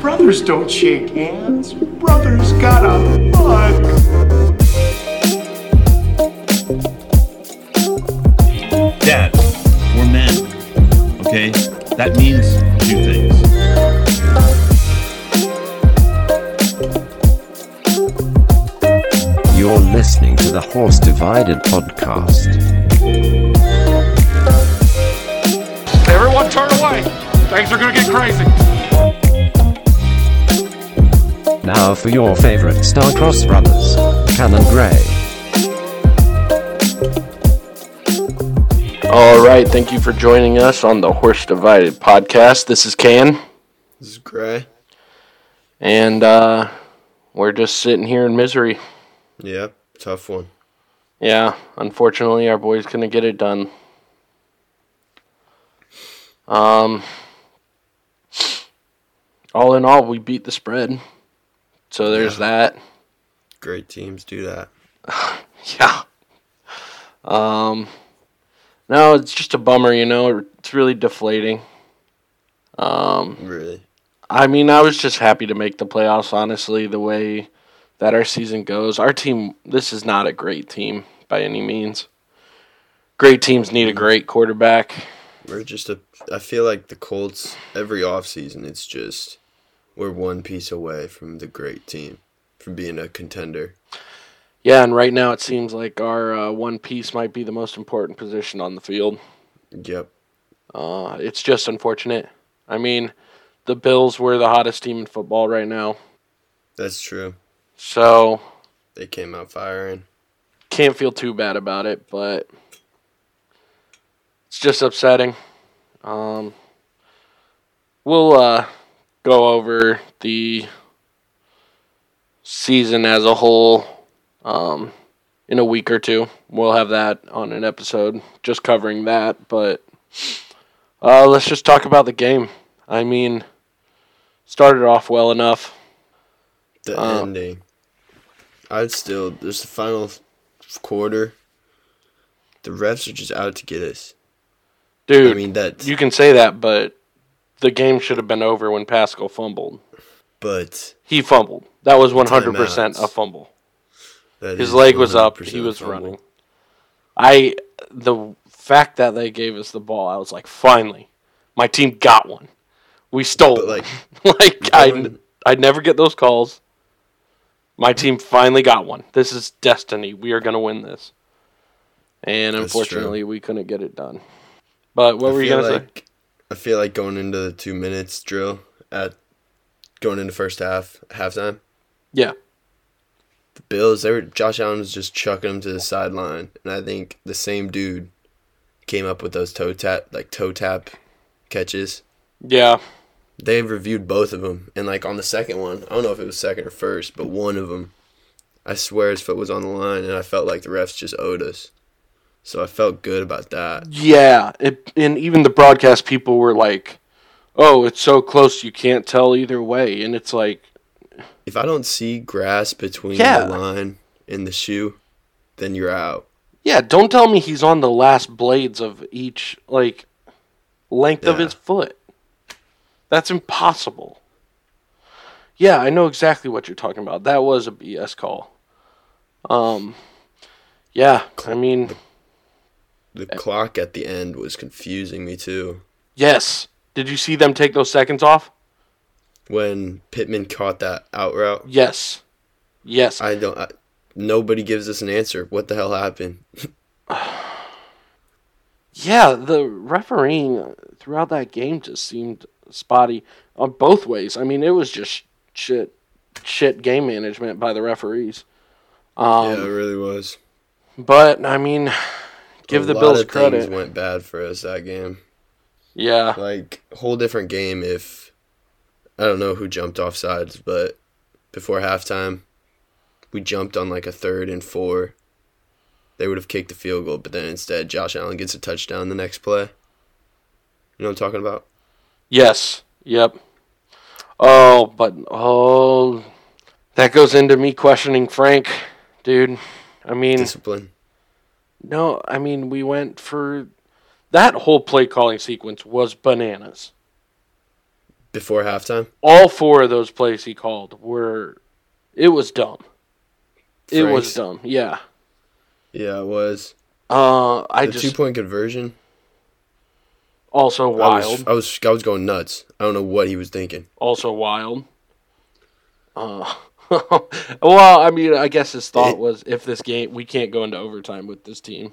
Brothers don't shake hands. Brothers gotta hug. Dad, we're men. Okay? That means two things. You're listening to the Horse Divided podcast. For your favorite Starcross brothers, Canon Grey. All right, thank you for joining us on the Horse Divided podcast. This is Can, This is Grey. and uh, we're just sitting here in misery. Yeah, tough one. Yeah, unfortunately, our boys going to get it done. Um, all in all, we beat the spread, so there's that. Great teams do that. Yeah. Um, no, it's just a bummer, you know. It's really deflating. Um, Really. I mean, I was just happy to make the playoffs, honestly, the way that our season goes. Our team, this is not a great team by any means. Great teams need a great quarterback. We're just a. I feel like the Colts every offseason, it's just we're one piece away from the great team, from being a contender. Yeah, and right now it seems like our uh, one piece might be the most important position on the field. Yep. Uh, it's just unfortunate. I mean, the Bills were the hottest team in football right now. That's true. So They came out firing. can't feel too bad about it, but it's just upsetting. Um, we'll uh, go over the season as a whole um, in a week or two. We'll have that on an episode just covering that, but uh, let's just talk about the game. I mean, started off well enough. The Uh, ending. I'd still. There's the final quarter. The refs are just out to get us. Dude, I mean that. You can say that, but the game should have been over when Pascal fumbled. but He fumbled. That was 100% a fumble. that His leg was up. He was running. I the fact that they gave us the ball, I was like, finally, my team got one. We stole. But, like, like, like I going- I'd never get those calls. My team finally got one. This is destiny. We are going to win this. And unfortunately, we couldn't get it done. But what I were you going to say? I feel like going into the two minutes drill at going into first half halftime. Yeah. The Bills, they were Josh Allen was just chucking them to the sideline, and I think the same dude came up with those toe tap like toe tap catches. Yeah. They reviewed both of them, and like on the second one, I don't know if it was second or first, but one of them, I swear his foot was on the line, and I felt like the refs just owed us. So I felt good about that. Yeah, it, and even the broadcast people were like, "Oh, it's so close you can't tell either way," and it's like, If I don't see grass between Yeah. the line and the shoe, then you're out. yeah, don't tell me he's on the last blades of each like length of his foot. That's impossible. Yeah, I know exactly what you're talking about. That was a BS call. Um, yeah, I mean, The clock at the end was confusing me too. yes. Did you see them take those seconds off? When Pittman caught that out route, Yes. Yes. I don't. I, nobody gives us an answer. What the hell happened? Yeah, the refereeing throughout that game just seemed spotty on both ways. I mean, it was just shit, shit game management by the referees. Um, yeah, it really was. But I mean, give A the Bills credit. Things went bad for us that game. Yeah, Like whole different game if I don't know who jumped off sides, but before halftime, we jumped on like a third and four. They would have kicked the field goal, but then instead Josh Allen gets a touchdown the next play. You know what I'm talking about? yes, yep. Oh, but oh, that goes into me questioning Frank, dude. I mean, Discipline. No, I mean we went for that whole play calling sequence was bananas. before halftime. All four of those plays he called were, it was dumb. It was dumb. Yeah. Yeah, it was Uh, I the just two point conversion. also I wild. was, I was I was going nuts. I don't know what he was thinking. also wild. Uh, well, I mean, I guess his thought It- was if this game we can't go into overtime with this team,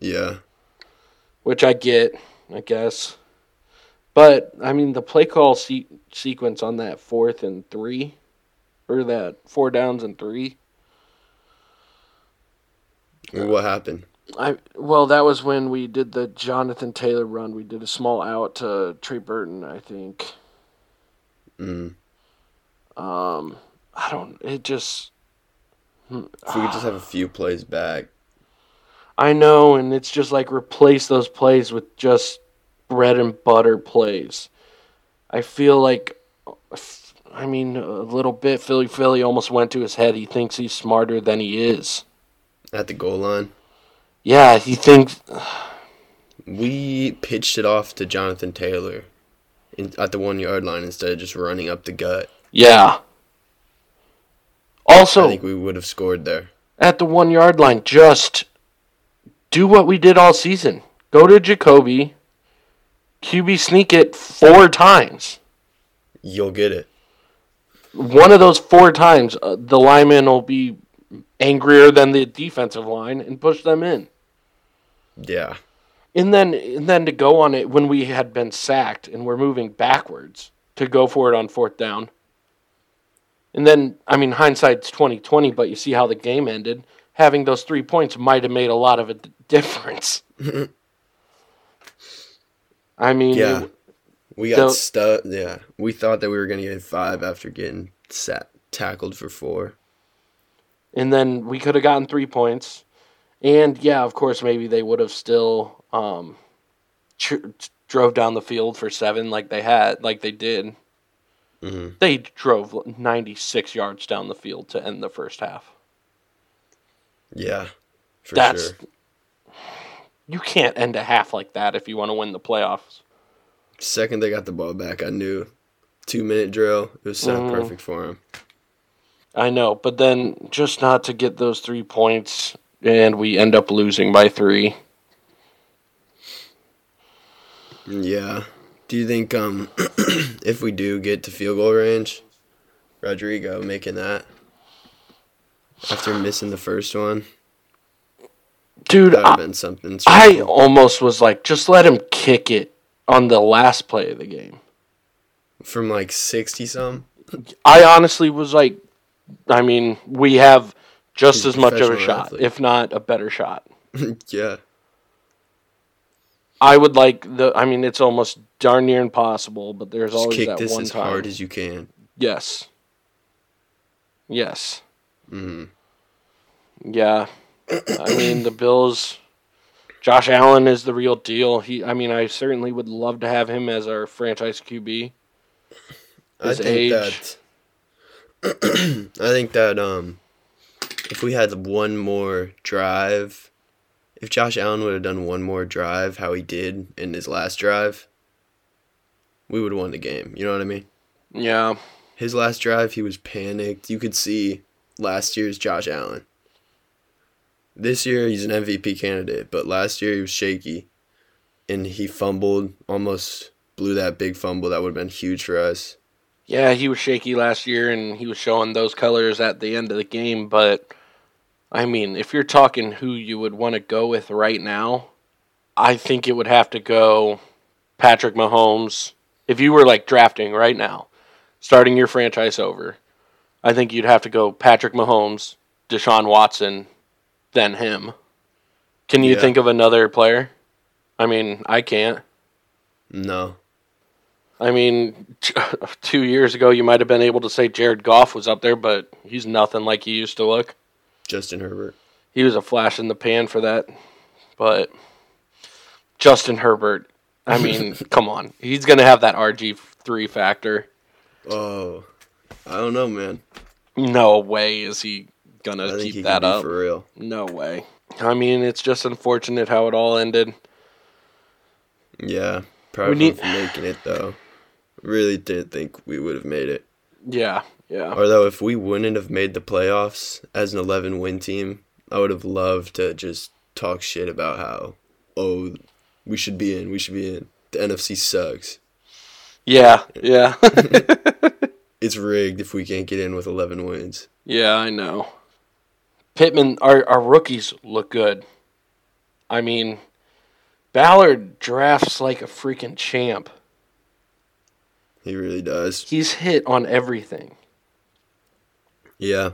Yeah, which I get, I guess. But I mean, the play call se- sequence on that fourth and three, or that four downs and three. What happened? I well, that was when we did the Jonathan Taylor run. We did a small out to Trey Burton, I think. Mm. Um, I don't. It just. If we could just have a few plays back. I know, and it's just like replace those plays with just bread and butter plays. I feel like, I mean, a little bit. Philly Philly almost went to his head. He thinks he's smarter than he is. At the goal line, Yeah, he thinks. we pitched it off to Jonathan Taylor in, at the one yard line instead of just running up the gut. Yeah. I think we would have scored there. at the one yard line, just do what we did all season. Go to Jacoby, QB sneak it four times. You'll get it. one of those four times, uh, the lineman will be angrier than the defensive line and push them in. Yeah, And then, and then to go on it when we had been sacked and we're moving backwards to go for it on fourth down. And then, I mean, hindsight's twenty twenty, but you see how the game ended. Having those three points might have made a lot of a d- difference. I mean, yeah. We got stuck. Yeah, we thought that we were gonna get five after getting sat tackled for four. and then we could have gotten three points. And yeah, of course, maybe they would have still um, drove down the field for seven, like they had, like they did. Hmm They drove 96 yards down the field to end the first half. Yeah, for That's sure. you can't end a half like that if you want to win the playoffs. Second they got the ball back, I knew. Two minute drill. It was set up Mhm. perfect for him. I know, but then just not to get those three points, and we end up losing by three. Yeah. Do you think um if we do get to field goal range, Rodrigo making that after missing the first one, Dude, that I, been something. I almost was like, just let him kick it on the last play of the game. from like sixty some. I honestly was like, I mean, we have just He's as much of a shot, athlete. if not a better shot. yeah. I would like the. I mean, it's almost darn near impossible, but there's Just always kick that this one as time. hard as you can. yes. Yes. hmm Yeah. I mean, the Bills. Josh Allen is the real deal. He. I mean, I certainly would love to have him as our franchise QB. I think age. that I think that um if we had one more drive if Josh Allen would have done one more drive how he did in his last drive, we would have won the game. You know what I mean? Yeah. His last drive he was panicked. You could see last year's Josh Allen. This year he's an MVP candidate, but last year he was shaky and he fumbled, almost blew that big fumble that would have been huge for us. Yeah, he was shaky last year, and he was showing those colors at the end of the game. But I mean, if you're talking who you would want to go with right now, I think it would have to go Patrick Mahomes. If you were like drafting right now, starting your franchise over, I think you'd have to go Patrick Mahomes, Deshaun Watson, then him. Can you Yeah. think of another player? I mean, I can't. No. I mean, two years ago, you might have been able to say Jared Goff was up there, but he's nothing like he used to look. Justin Herbert. He was a flash in the pan for that. But Justin Herbert, I mean, come on. He's going to have that RG3 factor. Oh, I don't know, man. No way is he gonna keep that up. for real. No way. I mean, it's just unfortunate how it all ended. Yeah, proud of need- making it though. really didn't think we would have made it. Yeah, yeah. Although if we wouldn't have made the playoffs as an 11 win team, I would have loved to just talk shit about how oh we should be in, we should be in. The NFC sucks. Yeah, yeah. It's rigged if we can't get in with 11 wins. yeah, I know. Pittman, our, our rookies look good. I mean, Ballard drafts like a freaking champ. He really does. He's hit on everything. Yeah.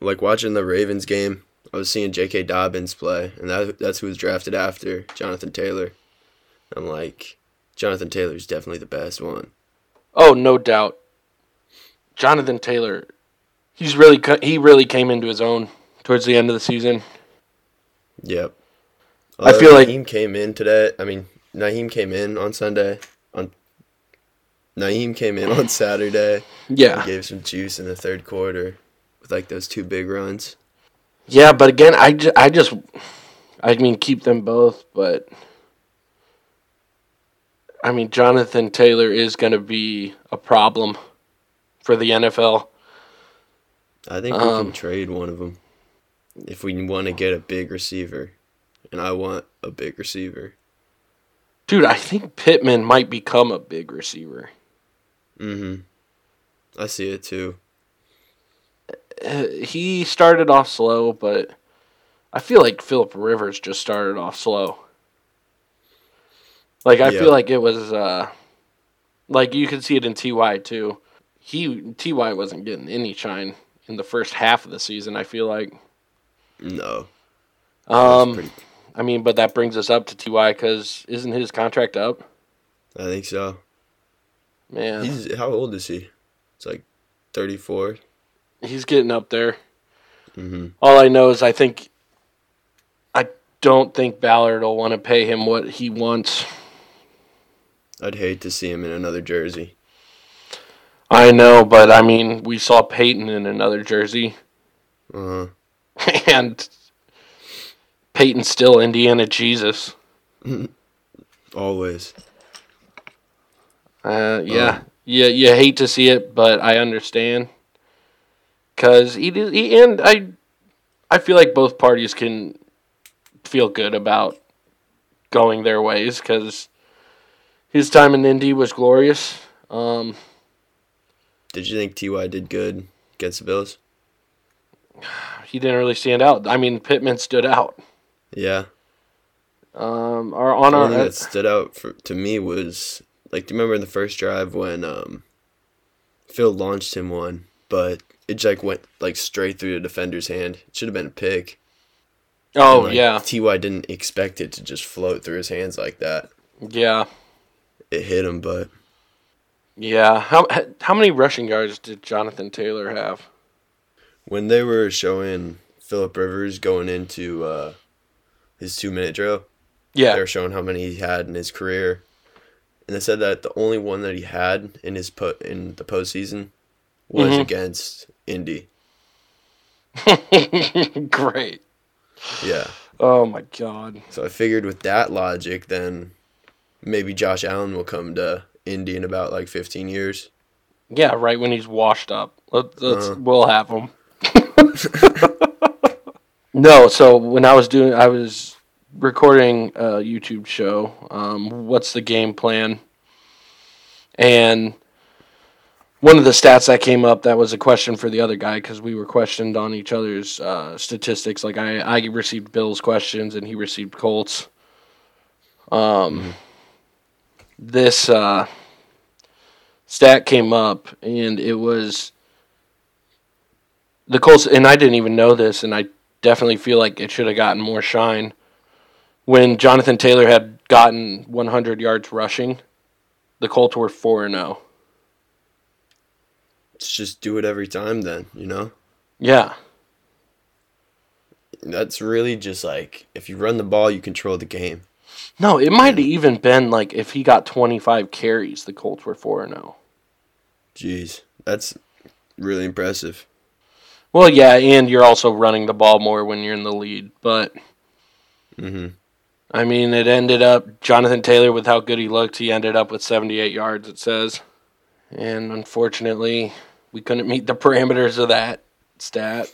Like watching the Ravens game, I was seeing J.K. Dobbins play, and that that's who was drafted after Jonathan Taylor. I'm like, Jonathan Taylor's definitely the best one. Oh, no doubt. Jonathan Taylor, he's really he really came into his own towards the end of the season. Yep. I feel like- Nyheim came in today. I mean, Nyheim came in on Sunday. On Nyheim came in on Saturday. Yeah, Gave some juice in the third quarter with like those two big runs. yeah, but again, I, ju- I just, I mean, keep them both, but I mean, Jonathan Taylor is going to be a problem for the NFL. I think we Um, can trade one of them if we want to get a big receiver, and I want a big receiver. Dude, I think Pittman might become a big receiver. Mm-hmm. I see it too. He started off slow, but I feel like Philip Rivers just started off slow. Like I Yeah. feel like it was uh like you could see it in TY too. He TY wasn't getting any shine in the first half of the season, I feel like. No. Um pretty- I mean, but that brings us up to TY cuz isn't his contract up? I think so. Man, he's, how old is he? It's like thirty-four. getting up there. Mm-hmm. All I know is I think I don't think Ballard will want to pay him what he wants. I'd hate to see him in another jersey. I know, but I mean, we saw Peyton in another jersey, Uh huh. and Peyton's still Indiana Jesus. Always. Uh, yeah, yeah, you hate to see it, but I understand. Cause he, did- he and I, I feel like both parties can feel good about going their ways. Cause his time in Indy was glorious. Um, Did you think Ty did good against the Bills? he didn't really stand out. I mean, Pittman stood out. Yeah. Um, our on our that stood out for, to me was like, do you remember in the first drive when um, Phil launched him one, but it just like went like straight through the defender's hand. It should have been a pick. oh like, yeah, Ty didn't expect it to just float through his hands like that. yeah, It hit him, but yeah. How how many rushing yards did Jonathan Taylor have? when they were showing Philip Rivers going into uh, his two minute drill, Yeah, they were showing how many he had in his career, and they said that the only one that he had in his po- in the postseason was Mhm. against Indy. great. Yeah, Oh my god. so I figured with that logic, then maybe Josh Allen will come to Indy in about like 15 years. Yeah, right when he's washed up. Let, let's Uh-huh. we'll have him. no, so when I was doing, I was recording a YouTube show. Um, what's the game plan? And one of the stats that came up that was a question for the other guy because we were questioned on each other's uh, statistics. Like I, I received Bill's questions and he received Colts. Um, this uh, stat came up and it was the Colts, and I didn't even know this, and I definitely feel like it should have gotten more shine. When Jonathan Taylor had gotten 100 yards rushing, the Colts were 4 and 0. Let's just do it every time, then you know. Yeah. That's really just like if you run the ball, you control the game. No, it might have even been like if he got 25 carries, the Colts were 4 0. Jeez, that's really impressive. Well, yeah, and you're also running the ball more when you're in the lead. But, Mm-hmm. I mean, it ended up, Jonathan Taylor, with how good he looked, he ended up with 78 yards, it says. And unfortunately, we couldn't meet the parameters of that stat.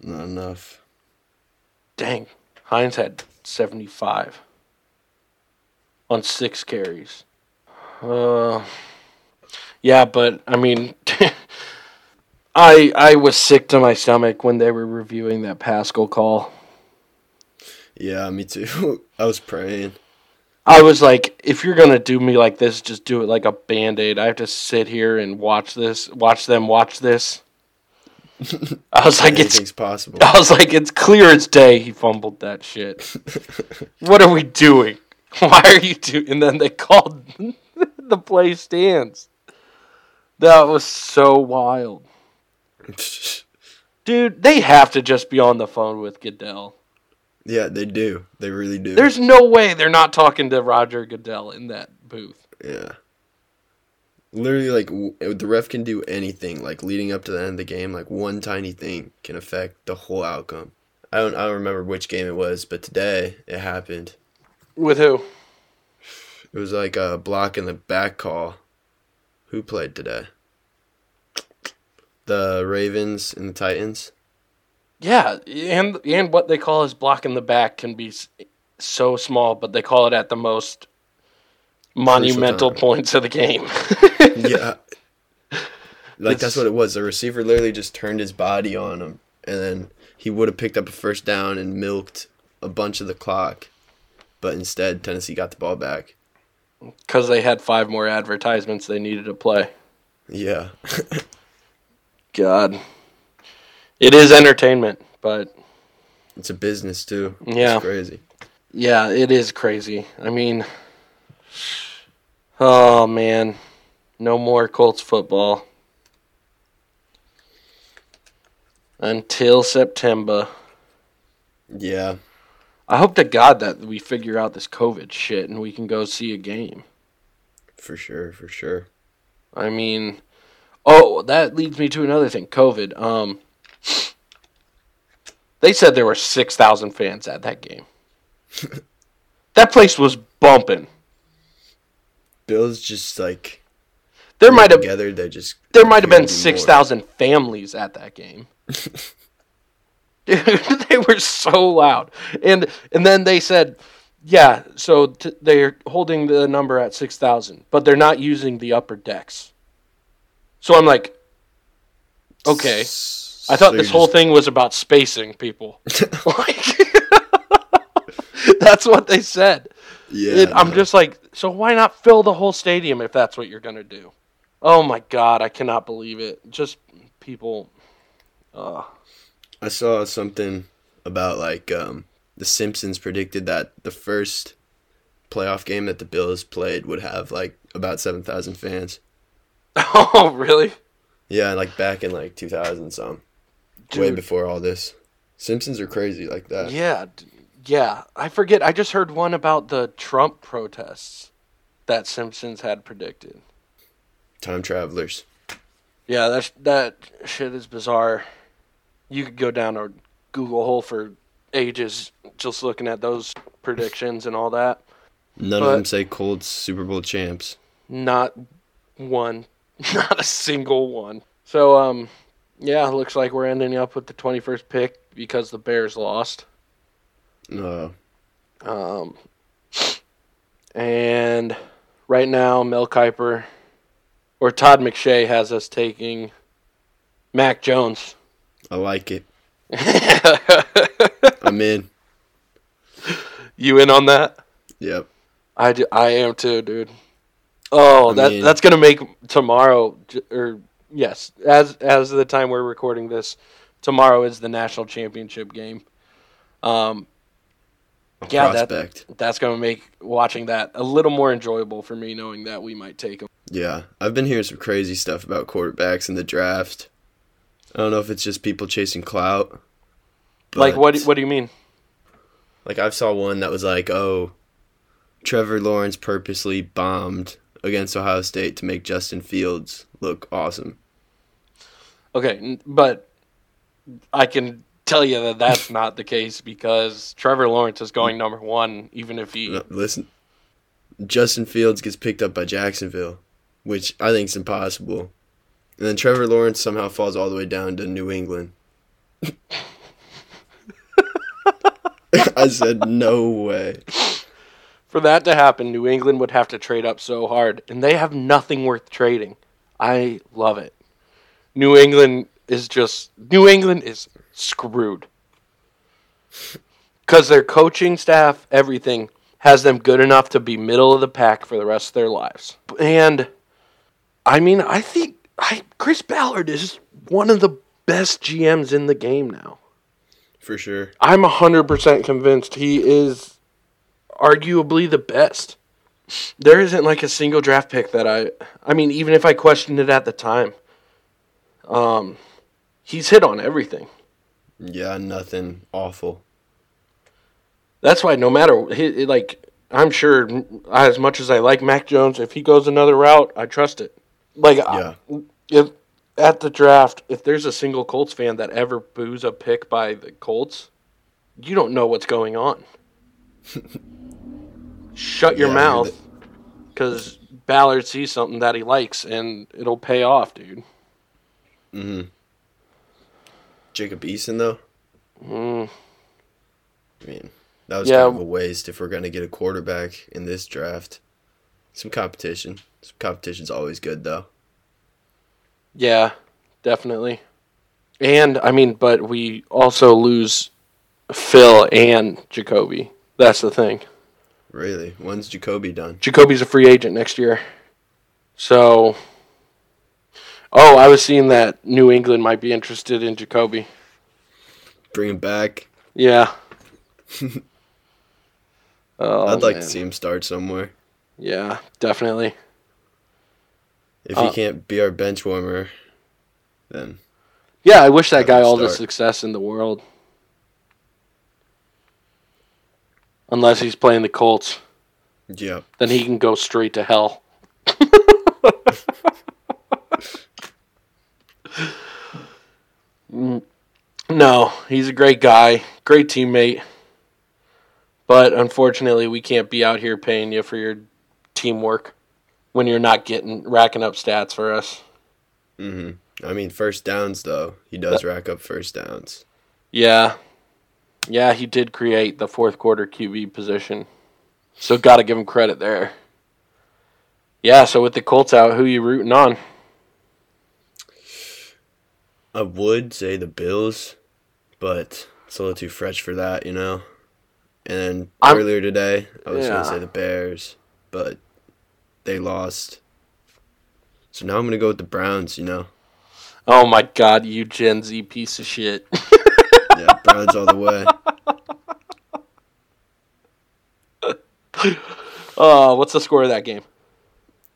Not enough. Dang. Hines had 75 on six carries. Uh, yeah, but I mean, I I was sick to my stomach when they were reviewing that Pascal call. Yeah, me too. I was praying. I was like, if you're gonna do me like this, just do it like a band aid. I have to sit here and watch this, watch them watch this. I was like, it's possible. I was like, it's clear as day he fumbled that shit. what are we doing? Why are you doing? And then they called the play stands. That was so wild. Dude, they have to just be on the phone with Goodell. Yeah, they do. They really do. There's no way they're not talking to Roger Goodell in that booth. Yeah. Literally, like w- the ref can do anything. Like leading up to the end of the game, like one tiny thing can affect the whole outcome. I don't. I don't remember which game it was, but today it happened. With who? It was like a block in the back call. Who played today? The Ravens and the Titans. Yeah, and and what they call as block in the back can be so small, but they call it at the most monumental points of the game. yeah. Like It's- that's what it was. The receiver literally just turned his body on him, and then he would have picked up a first down and milked a bunch of the clock, but instead Tennessee got the ball back. Because they had five more advertisements they needed to play. Yeah, God. It is entertainment, but it's a business too. Yeah. it's crazy. yeah, it is crazy. I mean, oh man, no more Colts football until September. Yeah, I hope to God that we figure out this COVID shit and we can go see a game. for sure, for sure. I mean, oh, that leads me to another thing. COVID. Um, they said there were six thousand fans at that game. that place was bumping. Bills just like There might have together. They just there might have been appear to be six more. thousand families at that game. Dude, they were so loud, and and then they said, yeah, so t- they're holding the number at six thousand, but they're not using the upper decks. So I'm like, okay. I thought So this whole just- thing was about spacing people. like, that's what they said. Yeah, And I'm just like, so why not fill the whole stadium if that's what you're gonna do? Oh my god, I cannot believe it. Just people. Uh, I saw something about like um, the Simpsons predicted that the first playoff game that the Bills played would have like about seven thousand fans. oh really? Yeah, like back in like two thousand some, way before all this. Simpsons are crazy like that. Yeah, yeah. I forget. I just heard one about the Trump protests that Simpsons had predicted. Time travelers. Yeah, that that shit is bizarre. You could go down a Google hole for ages just looking at those predictions and all that. None But- of them say Colts Super Bowl champs. Not one, not a single one. So um, yeah, looks like we're ending up with the 21st pick because the Bears lost. No, Um, and right now, Mel Kiper or Todd McShay has us taking Mac Jones. I like it. I'm in. you in on that? Yep. I, do, I am too, dude. Oh, that that's gonna make tomorrow j- or yes, as as of the time we're recording this, tomorrow is the national championship game. Um, yeah, that that's gonna make watching that a little more enjoyable for me, knowing that we might take him. Yeah, I've been hearing some crazy stuff about quarterbacks in the draft. I don't know if it's just people chasing clout. like what? What do you mean? Like I saw one that was like, "Oh, Trevor Lawrence purposely bombed against Ohio State to make Justin Fields look awesome." Okay, but I can tell you that that's not the case because Trevor Lawrence is going number one, even if he. No, listen, Justin Fields gets picked up by Jacksonville. which I think is impossible. And then Trevor Lawrence somehow falls all the way down to New England. I said, no way. For that to happen, New England would have to trade up so hard, and they have nothing worth trading. I love it. New England is just New England is screwed because their coaching staff, everything has them good enough to be middle of the pack for the rest of their lives. And I mean, I think I, Chris Ballard is one of the best GMs in the game now. For sure. I'm 100% convinced he is arguably the best. There isn't like a single draft pick that I I mean even if I questioned it at the time. Um he's hit on everything. Yeah, nothing awful. That's why no matter he, like I'm sure as much as I like Mac Jones if he goes another route, I trust it. Like Yeah. I, if at the draft, if there's a single Colts fan that ever boos a pick by the Colts, you don't know what's going on. Shut your Yeah, mouth, because Ballard sees something that he likes, and it'll pay off, dude. Mm-hmm. Jacob Eason, though? Mm, I mean, that was Yeah. kind of a waste if we're going to get a quarterback in this draft. Some competition. Some competition's always good, though. yeah, definitely. And I mean, but we also lose Phil and Jacoby. That's the thing. Really? When's Jacoby done? Jacoby's a free agent next year. So, oh, I was seeing that New England might be interested in Jacoby. Bring him back. Yeah. oh, I'd like man. to see him start somewhere. Yeah, definitely. If Uh, he can't be our bench warmer, then Yeah, I wish that guy all the success in the world. Unless he's playing the Colts, yeah. then he can go straight to hell. Mm, no, he's a great guy, great teammate. But unfortunately, we can't be out here paying you for your teamwork when you're not getting racking up stats for us. hmm I mean, first downs though, he does rack up first downs. Yeah. Yeah, he did create the fourth quarter QB position. So got to give him credit there. Yeah, so with the Colts out, who you rooting on? I would say the Bills, but it's a little too fresh for that, you know. And I'm- earlier today, I was Yeah. gonna say the Bears, but they lost. So now I'm gonna go with the Browns. You know, Oh my god, you Gen Z piece of shit. yeah, Browns all the way. Oh, what's the score of that game?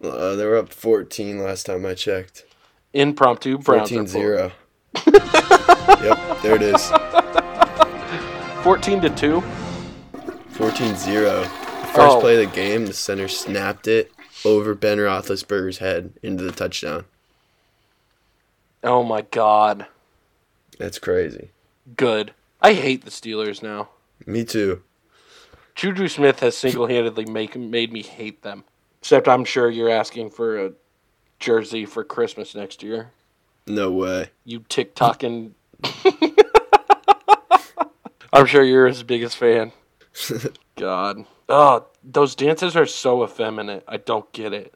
Uh, they were up 14 last time I checked. Impromptu Browns. 14 are 0. yep, there it is. 14 to 2. 14 0. The first Oh. play of the game, the center snapped it over Ben Roethlisberger's head into the touchdown. Oh my god. That's crazy. Good. I hate the Steelers now. Me too. Juju Smith has single-handedly make, made me hate them. Except I'm sure you're asking for a jersey for Christmas next year. No way. You TikToking. I'm sure you're his biggest fan. God. Oh, those dances are so effeminate. I don't get it.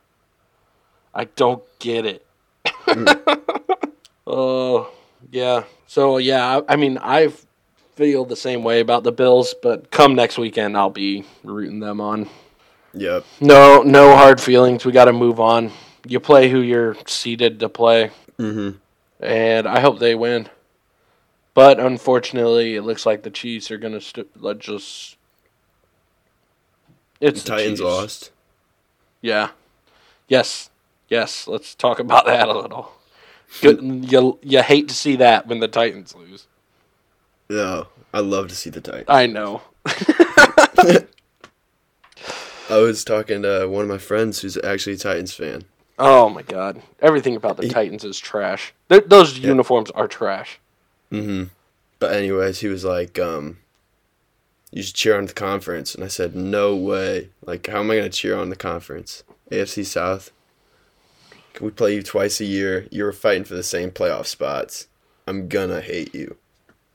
I don't get it. oh, yeah. So, yeah, I, I mean, I feel the same way about the Bills, but come next weekend, I'll be rooting them on. Yep. No, no hard feelings. We got to move on. You play who you're seated to play Mm-hmm. and I hope they win. But unfortunately, it looks like the Chiefs are gonna st- let just. It's The the Titans Chiefs. lost. Yeah. Yes. Yes. Let's talk about that a little. Good. You you hate to see that when the Titans lose. No, I love to see the Titans. I know. I was talking to one of my friends who's actually a Titans fan. Oh my God! Everything about the He- Titans is trash. Th- those Yeah. uniforms are trash. Mm-hmm. But anyways, he was like, um, "You should cheer on the conference," and I said, "No way! Like, how am I gonna cheer on the conference? AFC South? We play you twice a year. You're fighting for the same playoff spots. I'm gonna hate you.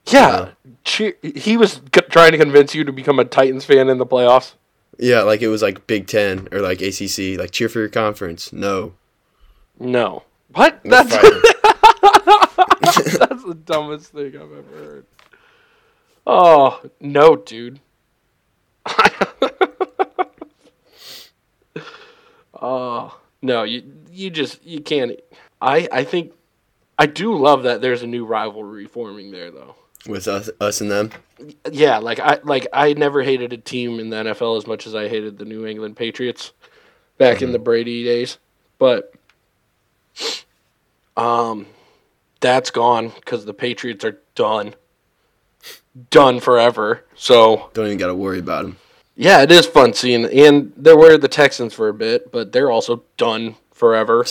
Yeah, cheer- he was c- trying to convince you to become a Titans fan in the playoffs. Yeah, like it was like Big Ten or like ACC. Like cheer for your conference. No, No. What? we're that's the dumbest thing I've ever heard. Oh no, dude. oh no, you you just you can't. I I think I do love that there's a new rivalry forming there though. with us, us and them. Yeah, like I like I never hated a team in the NFL as much as I hated the New England Patriots back in the Brady days, but um that's gone cuz the Patriots are done. Done forever. So, Don't even got to worry about them. yeah, it is fun seeing and there were the Texans for a bit, but they're also done forever.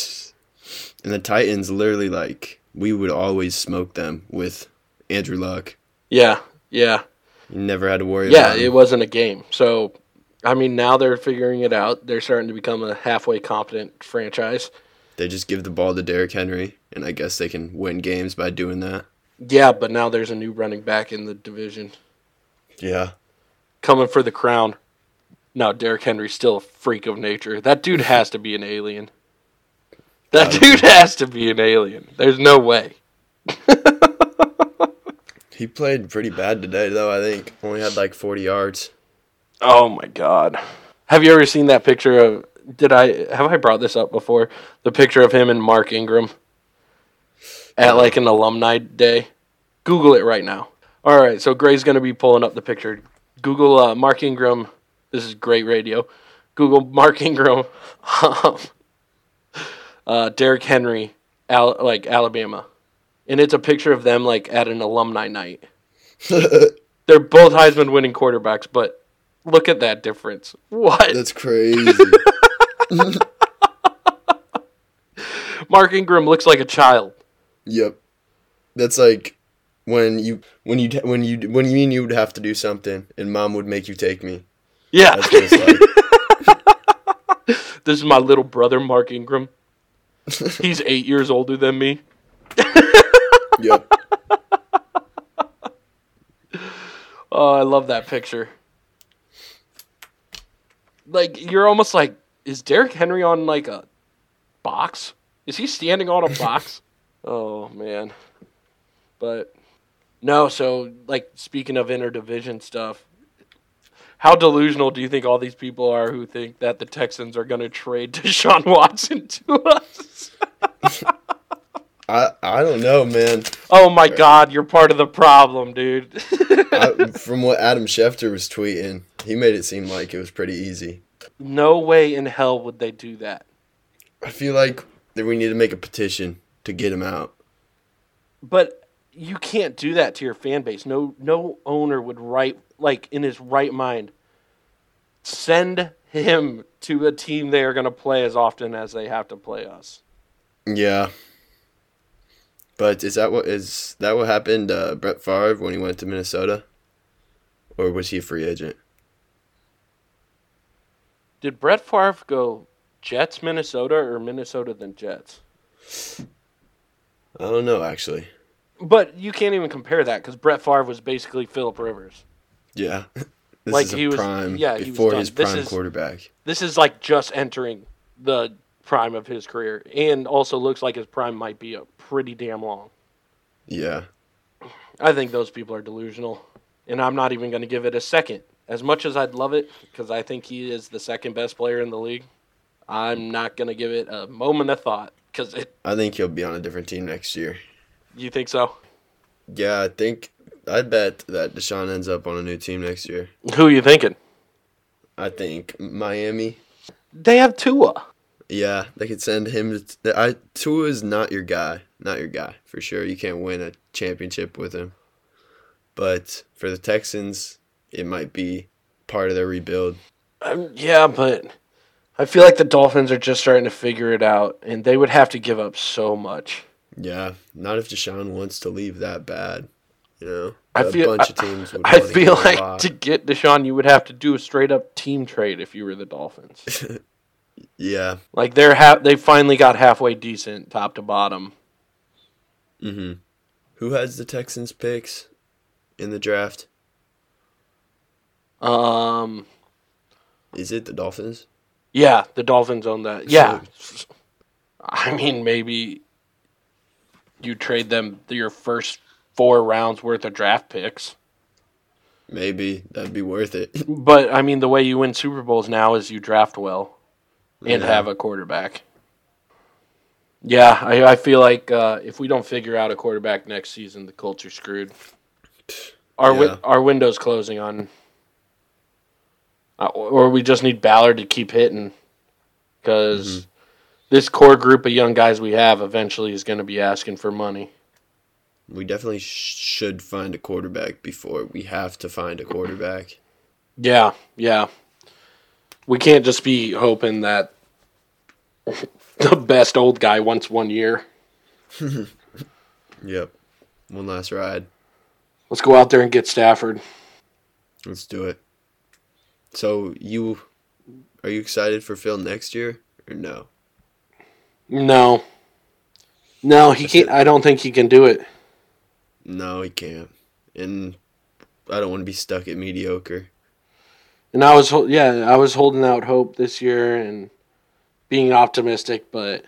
And the Titans, literally, like we would always smoke them with Andrew Luck. Yeah. Yeah. You never had to worry. Yeah, about it wasn't a game. So, I mean, now they're figuring it out. They're starting to become a halfway competent franchise. They just give the ball to Derrick Henry, and I guess they can win games by doing that. Yeah, but now there's a new running back in the division Yeah. coming for the crown. No, Derrick Henry's still a freak of nature. That dude has to be an alien. That dude has to be an alien. There's no way. He played pretty bad today, though. I think only had like 40 yards. Oh my god. Have you ever seen that picture of did I have I brought this up before? The picture of him and Mark Ingram at like an alumni day. Google it right now. All right, so Grey's going to be pulling up the picture. Google uh, Mark Ingram. This is great radio. Google Mark Ingram, um, uh, Derrick Henry, Al- like Alabama, and it's a picture of them like at an alumni night. They're both Heisman winning quarterbacks, but look at that difference. What? That's crazy. Mark Ingram looks like a child. yep. That's like when you when you when you when you mean you would have to do something, and mom would make you take me. Yeah. That's like. this is my little brother, Mark Ingram. He's eight years older than me. yep. Oh, I love that picture. Like you're almost like, is Derrick Henry on like a box? Is he standing on a box? oh man. But no, so like speaking of interdivision stuff, how delusional do you think all these people are who think that the Texans are going to trade Deshaun Watson to us? I I don't know, man. Oh my God, you're part of the problem, dude. I, from what Adam Schefter was tweeting, he made it seem like it was pretty easy. No way in hell would they do that. I feel like that we need to make a petition to get him out. But you can't do that to your fan base. No, no owner would right like in his right mind send him to a team they are going to play as often as they have to play us. Yeah. But is that what is that what happened uh, Brett Favre when he went to Minnesota? Or was he a free agent? Did Brett Favre go Jets, Minnesota, or Minnesota then Jets? I don't know actually. But you can't even compare that because Brett Favre was basically Philip Rivers. Yeah. This Like, is he was- prime yeah, he was before done. his This prime is- quarterback. This is like just entering the prime of his career, and also looks like his prime might be a pretty damn long. Yeah. I think those people are delusional, and I'm not even going to give it a second. As much as I'd love it, because I think he is the second best player in the league, I'm not going to give it a moment of thought. Because it, I think he'll be on a different team next year. you think so? Yeah, I think I bet that Deshaun ends up on a new team next year. Who are you thinking? I think Miami. They have Tua. Yeah, they could send him. To, I Tua is not your guy, not your guy for sure. You can't win a championship with him. But for the Texans, it might be part of their rebuild. Um, yeah, but I feel like the Dolphins are just starting to figure it out, and they would have to give up so much. Yeah, not if Deshaun wants to leave that bad. You know, I a feel- bunch of teams would. I feel like to get Deshaun, you would have to do a straight up team trade if you were the Dolphins. Yeah. Like they're ha- they finally got halfway decent, top to bottom. Mm-hmm. Who has the Texans picks in the draft? Um, Is it the Dolphins? yeah, the Dolphins own that. Yeah, I mean maybe you trade them your first four rounds worth of draft picks. Maybe that'd be worth it. But I mean, the way you win Super Bowls now is you draft well and Yeah. have a quarterback. Yeah, I, I feel like uh, if we don't figure out a quarterback next season, the Colts are screwed. Our wi- Yeah. our window's closing on, uh, or we just need Ballard to keep hitting, because Mm-hmm. this core group of young guys we have eventually is going to be asking for money. We definitely sh- should find a quarterback before we have to find a quarterback. Yeah, yeah. We can't just be hoping that the best old guy wants one year. Yep. One last ride. Let's go out there and get Stafford. Let's do it. So you are you excited for Phil next year or no? No. No, he can't. I don't think he can do it. No, he can't. And I don't want to be stuck at mediocre. And I was, yeah, I was holding out hope this year and being optimistic, but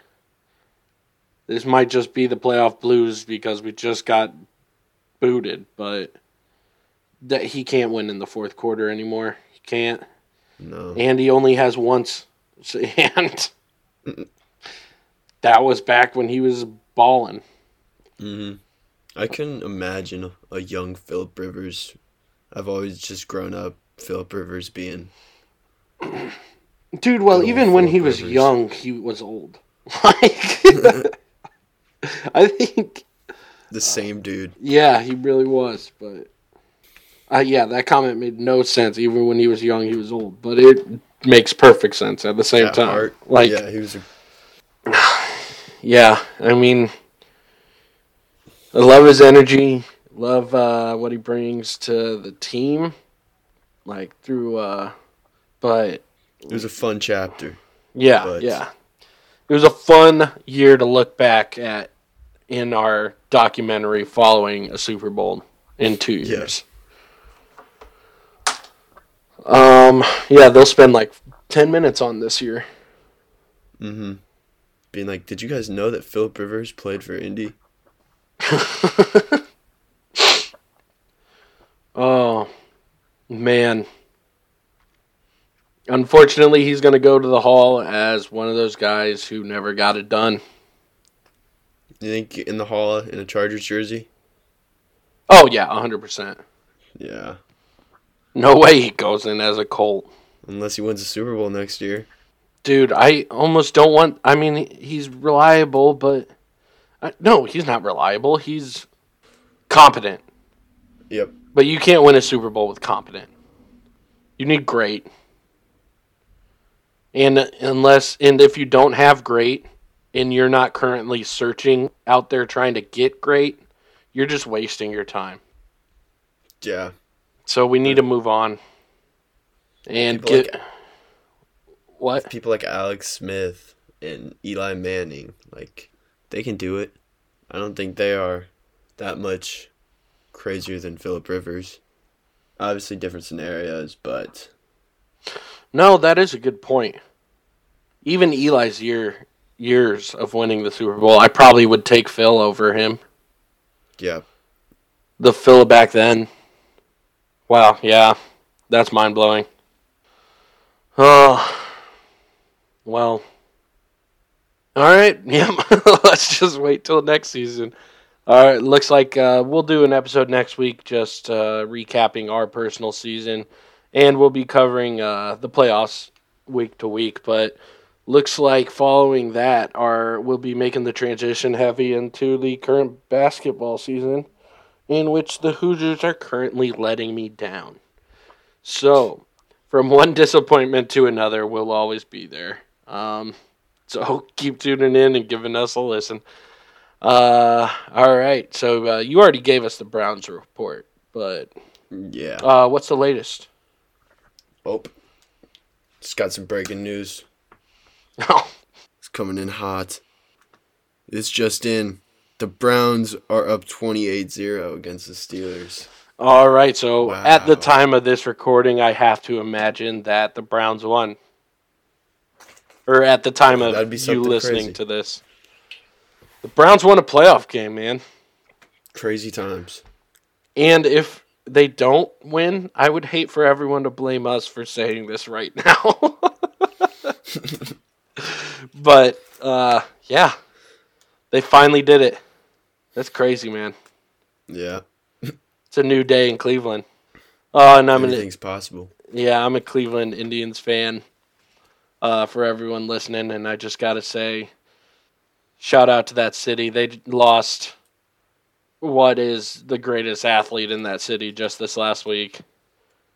this might just be the playoff blues because we just got booted. But that he can't win in the fourth quarter anymore. Can't. No. and he only has once. And that was back when he was balling. Mm-hmm. I couldn't imagine a young Philip Rivers. I've always just grown up Philip Rivers being Dude, well, even when he Phillip was Rivers. young, he was old. Like, I think, the same dude. yeah, he really was. But, uh, yeah, that comment made no sense. Even when he was young, he was old. But it makes perfect sense at the same At time. heart, Like, yeah, he was a Yeah, I mean, I love his energy. Love uh, what he brings to the team, like through. Uh, but it was a fun chapter. yeah, But- yeah, it was a fun year to look back at in our documentary following a Super Bowl in two Yeah. Um, yeah, they'll spend like ten minutes on this year. Mm-hmm. Being like, did you guys know that Philip Rivers played for Indy? Oh, man. Unfortunately, he's going to go to the Hall as one of those guys who never got it done. You think in the hall in a Chargers jersey? Oh, yeah, 100%. Yeah. No way he goes in as a Colt. Unless he wins the Super Bowl next year. Dude, I almost don't want. I mean, he's reliable, but. I, no, he's not reliable. He's competent. Yep. But you can't win a Super Bowl with competent. You need great. And unless and if you don't have great and you're not currently searching out there trying to get great, you're just wasting your time. Yeah. So we need to move on. And People get like- what? People like Alex Smith and Eli Manning, like, they can do it. I don't think they are that much crazier than Philip Rivers. Obviously, different scenarios, but No, that is a good point. Even Eli's year years of winning the Super Bowl, I probably would take Phil over him. yeah. the Phil back then. Wow, yeah, that's mind blowing. Oh, well, all right, yeah. let's just wait till next season. All right, looks like uh, we'll do an episode next week, just uh, recapping our personal season, and we'll be covering uh, the playoffs week to week. But looks like following that, our we'll be making the transition heavy into the current basketball season in which the Hoosiers are currently letting me down. So, from one disappointment to another, we'll always be there. Um, so keep tuning in and giving us a listen. Uh, all right. So uh, you already gave us the Browns report, but Yeah. uh, what's the latest? Oh. Just got some breaking news. Oh, It's coming in hot. It's just in. The Browns are up 28-0 against the Steelers. all right. So at the time of this recording, I have to imagine that the Browns won. Or at the time of you listening crazy. to this, the Browns won a playoff game, man. Crazy times. And if they don't win, I would hate for everyone to blame us for saying this right now. but uh, yeah, they finally did it. That's crazy, man. Yeah. It's a new day in Cleveland. Oh, and I'm an, Anything's possible. yeah, I'm a Cleveland Indians fan. Uh, for everyone listening, and I just gotta say, shout out to that city. They lost what is the greatest athlete in that city just this last week.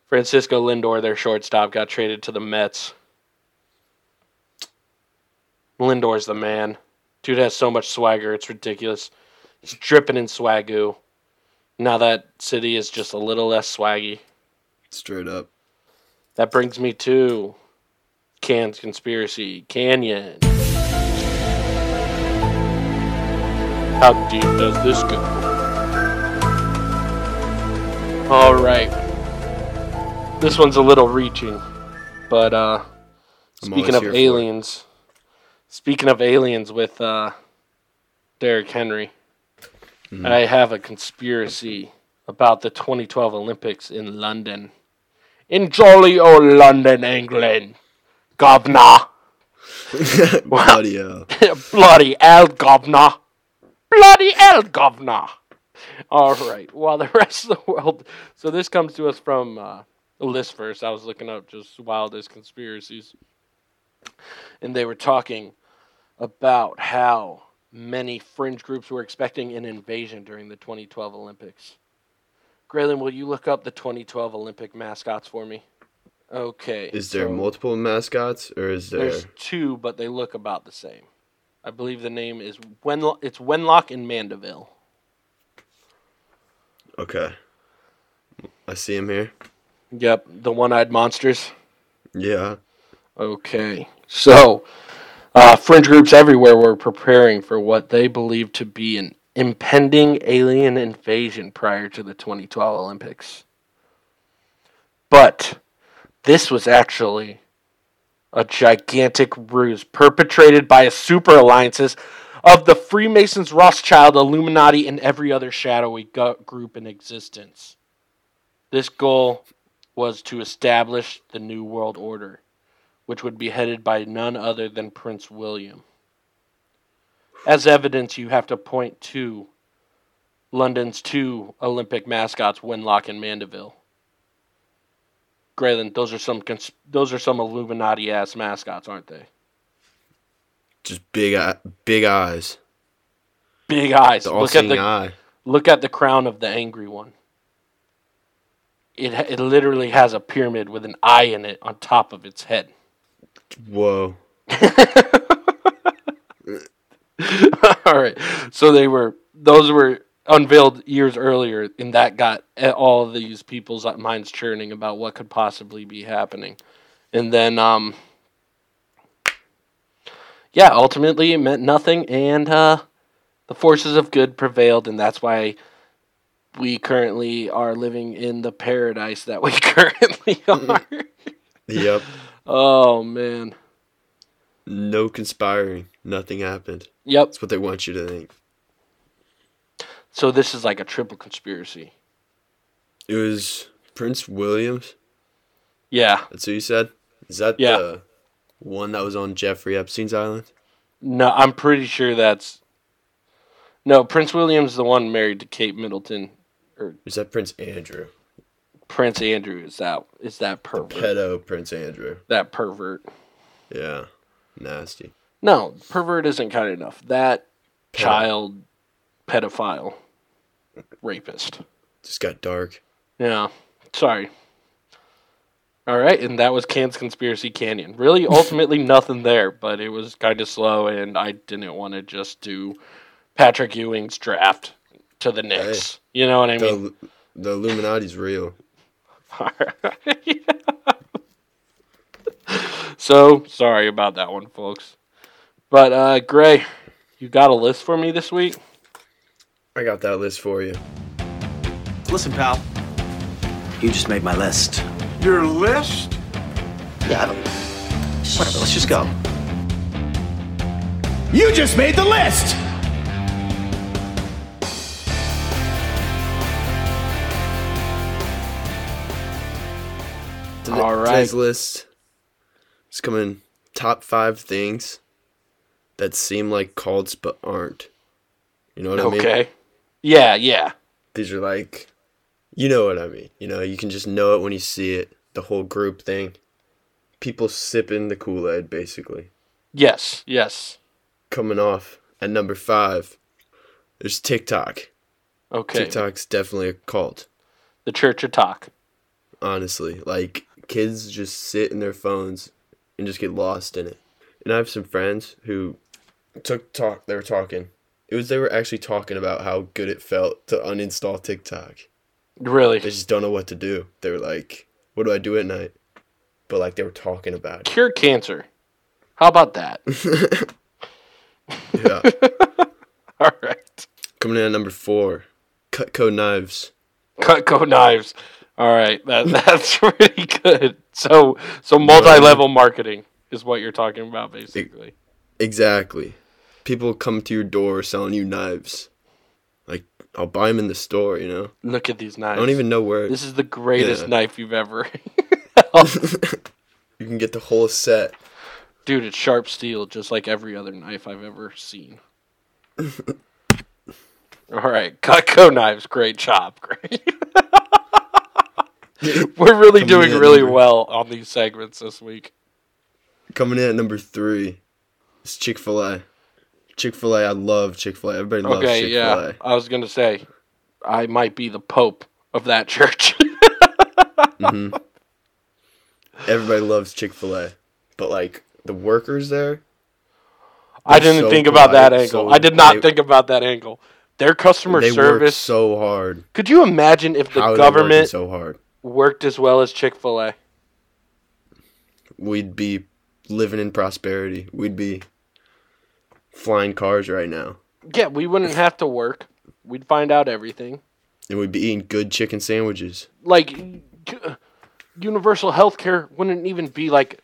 Francisco Lindor, their shortstop, got traded to the Mets. Lindor's the man. Dude has so much swagger, it's ridiculous. He's dripping in swagoo. Now that city is just a little less swaggy. Straight up. That brings me to Can's Conspiracy Canyon. How deep does this go? All right. This one's a little reaching, but uh speaking of here for it. aliens, speaking of aliens with uh Derrick Henry, Mm-hmm. I have a conspiracy about the 2012 Olympics in London. In jolly old London, England. Governor. Bloody hell. Bloody hell, governor. Bloody hell, governor. All right. While the rest of the world. So this comes to us from uh, a list first. I was looking up just wildest conspiracies. And they were talking about how many fringe groups were expecting an invasion during the 2012 Olympics. Graylin, will you look up the 2012 Olympic mascots for me? Okay. Is there so- multiple mascots or is there there's two, but they look about the same. I believe the name is Wenlock. It's Wenlock and Mandeville. Okay. I see him here. Yep, the one-eyed monsters. Yeah. Okay, so uh, fringe groups everywhere were preparing for what they believed to be an impending alien invasion prior to the 2012 Olympics. But this was actually a gigantic ruse perpetrated by a super alliances of the Freemasons, Rothschild, Illuminati, and every other shadowy group in existence. This goal was to establish the New World Order, which would be headed by none other than Prince William. As evidence, you have to point to London's two Olympic mascots, Wenlock and Mandeville. Graylin, those are some cons- those are some Illuminati ass mascots, aren't they? Just big eye, big eyes. Big eyes. The Look at the eye. look at the crown of the angry one. It it literally has a pyramid with an eye in it on top of its head. Whoa. All right. So they were those were unveiled years earlier, and that got all of these people's minds churning about what could possibly be happening. And then, um, yeah, ultimately it meant nothing, and uh, the forces of good prevailed, and that's why we currently are living in the paradise that we currently are. Yep. Oh man. No conspiring. Nothing happened. Yep. That's what they want you to think. So this is like a triple conspiracy. It was Prince Williams. Yeah. That's who you said. Is that Yeah. the one that was on Jeffrey Epstein's island? No, I'm pretty sure that's. No, Prince William's the one married to Kate Middleton. Or is that Prince Andrew? Prince Andrew is that is that pervert? Pedo Prince Andrew. That pervert. Yeah. Nasty. No, pervert isn't kind enough. That Pedo. child pedophile rapist. Just got dark. Yeah. Sorry. All right, and that was Can's Conspiracy Canyon. Really, ultimately nothing there, but it was kind of slow, and I didn't want to just do Patrick Ewing's draft to the Knicks. You know what I mean? The, the Illuminati's real. so sorry about that one, folks. But uh, Grey, you got a list for me this week? I got that list for you. Listen, pal. You just made my list. Your list? Yeah, I don't. Whatever, let's just go. You just made the list! Today- All right. Today's list is coming top five things that seem like cults but aren't. You know what I mean? Okay. Yeah, yeah. These are like, you know what I mean. You know, you can just know it when you see it. The whole group thing. People sipping the Kool Aid, basically. Yes, yes. Coming off at number five, there's TikTok. Okay. TikTok's definitely a cult. The Church of Talk. honestly. Like kids just sit in their phones and just get lost in it. And I have some friends who took talk they were talking. It was they were actually talking about how good it felt to uninstall TikTok. Really. They just don't know what to do. They were like, What do I do at night? But like they were talking about it. Cure cancer. How about that? Yeah. All right. Coming in at number four. Cutco knives. Cutco knives. All right. That that's pretty good. So so multi-level marketing is what you're talking about basically. Exactly. People come to your door selling you knives. Like I'll buy them in the store, you know. Look at these knives. I don't even know where This is the greatest Yeah. knife you've ever. you can get the whole set. Dude, it's sharp steel just like every other knife I've ever seen. All right, Cutco knives, great job, great. We're really Coming doing really number- well on these segments this week. Coming in at number three is Chick Fil A. Chick Fil A, I love Chick Fil A. Everybody loves Okay, Chick Fil yeah. A. I was gonna say, I might be the pope of that church. Mm-hmm. Everybody loves Chick Fil A, but like the workers there, I didn't so think about that angle. so I did not they- think about that angle. Their customer they work service. so hard. could you imagine if the How government so hard? Worked as well as Chick Fil A? We'd be living in prosperity. We'd be flying cars right now, Yeah, we wouldn't have to work. We'd find out everything. and we'd be eating good chicken sandwiches. Like, universal health care wouldn't even be like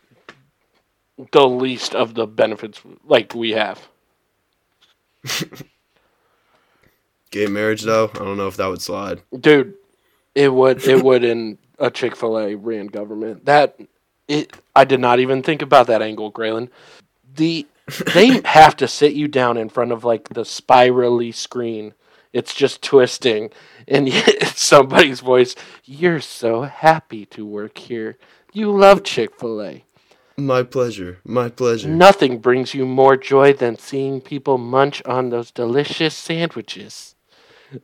the least of the benefits like we have. Gay marriage, though, I don't know if that would slide. Dude, it would it would in a Chick Fil A ran government. That it I did not even think about that angle, Graylin. The they have to sit you down in front of like the spirally screen. It's just twisting, and it's somebody's voice. You're so happy to work here. You love Chick Fil A. My pleasure. My pleasure. Nothing brings you more joy than seeing people munch on those delicious sandwiches.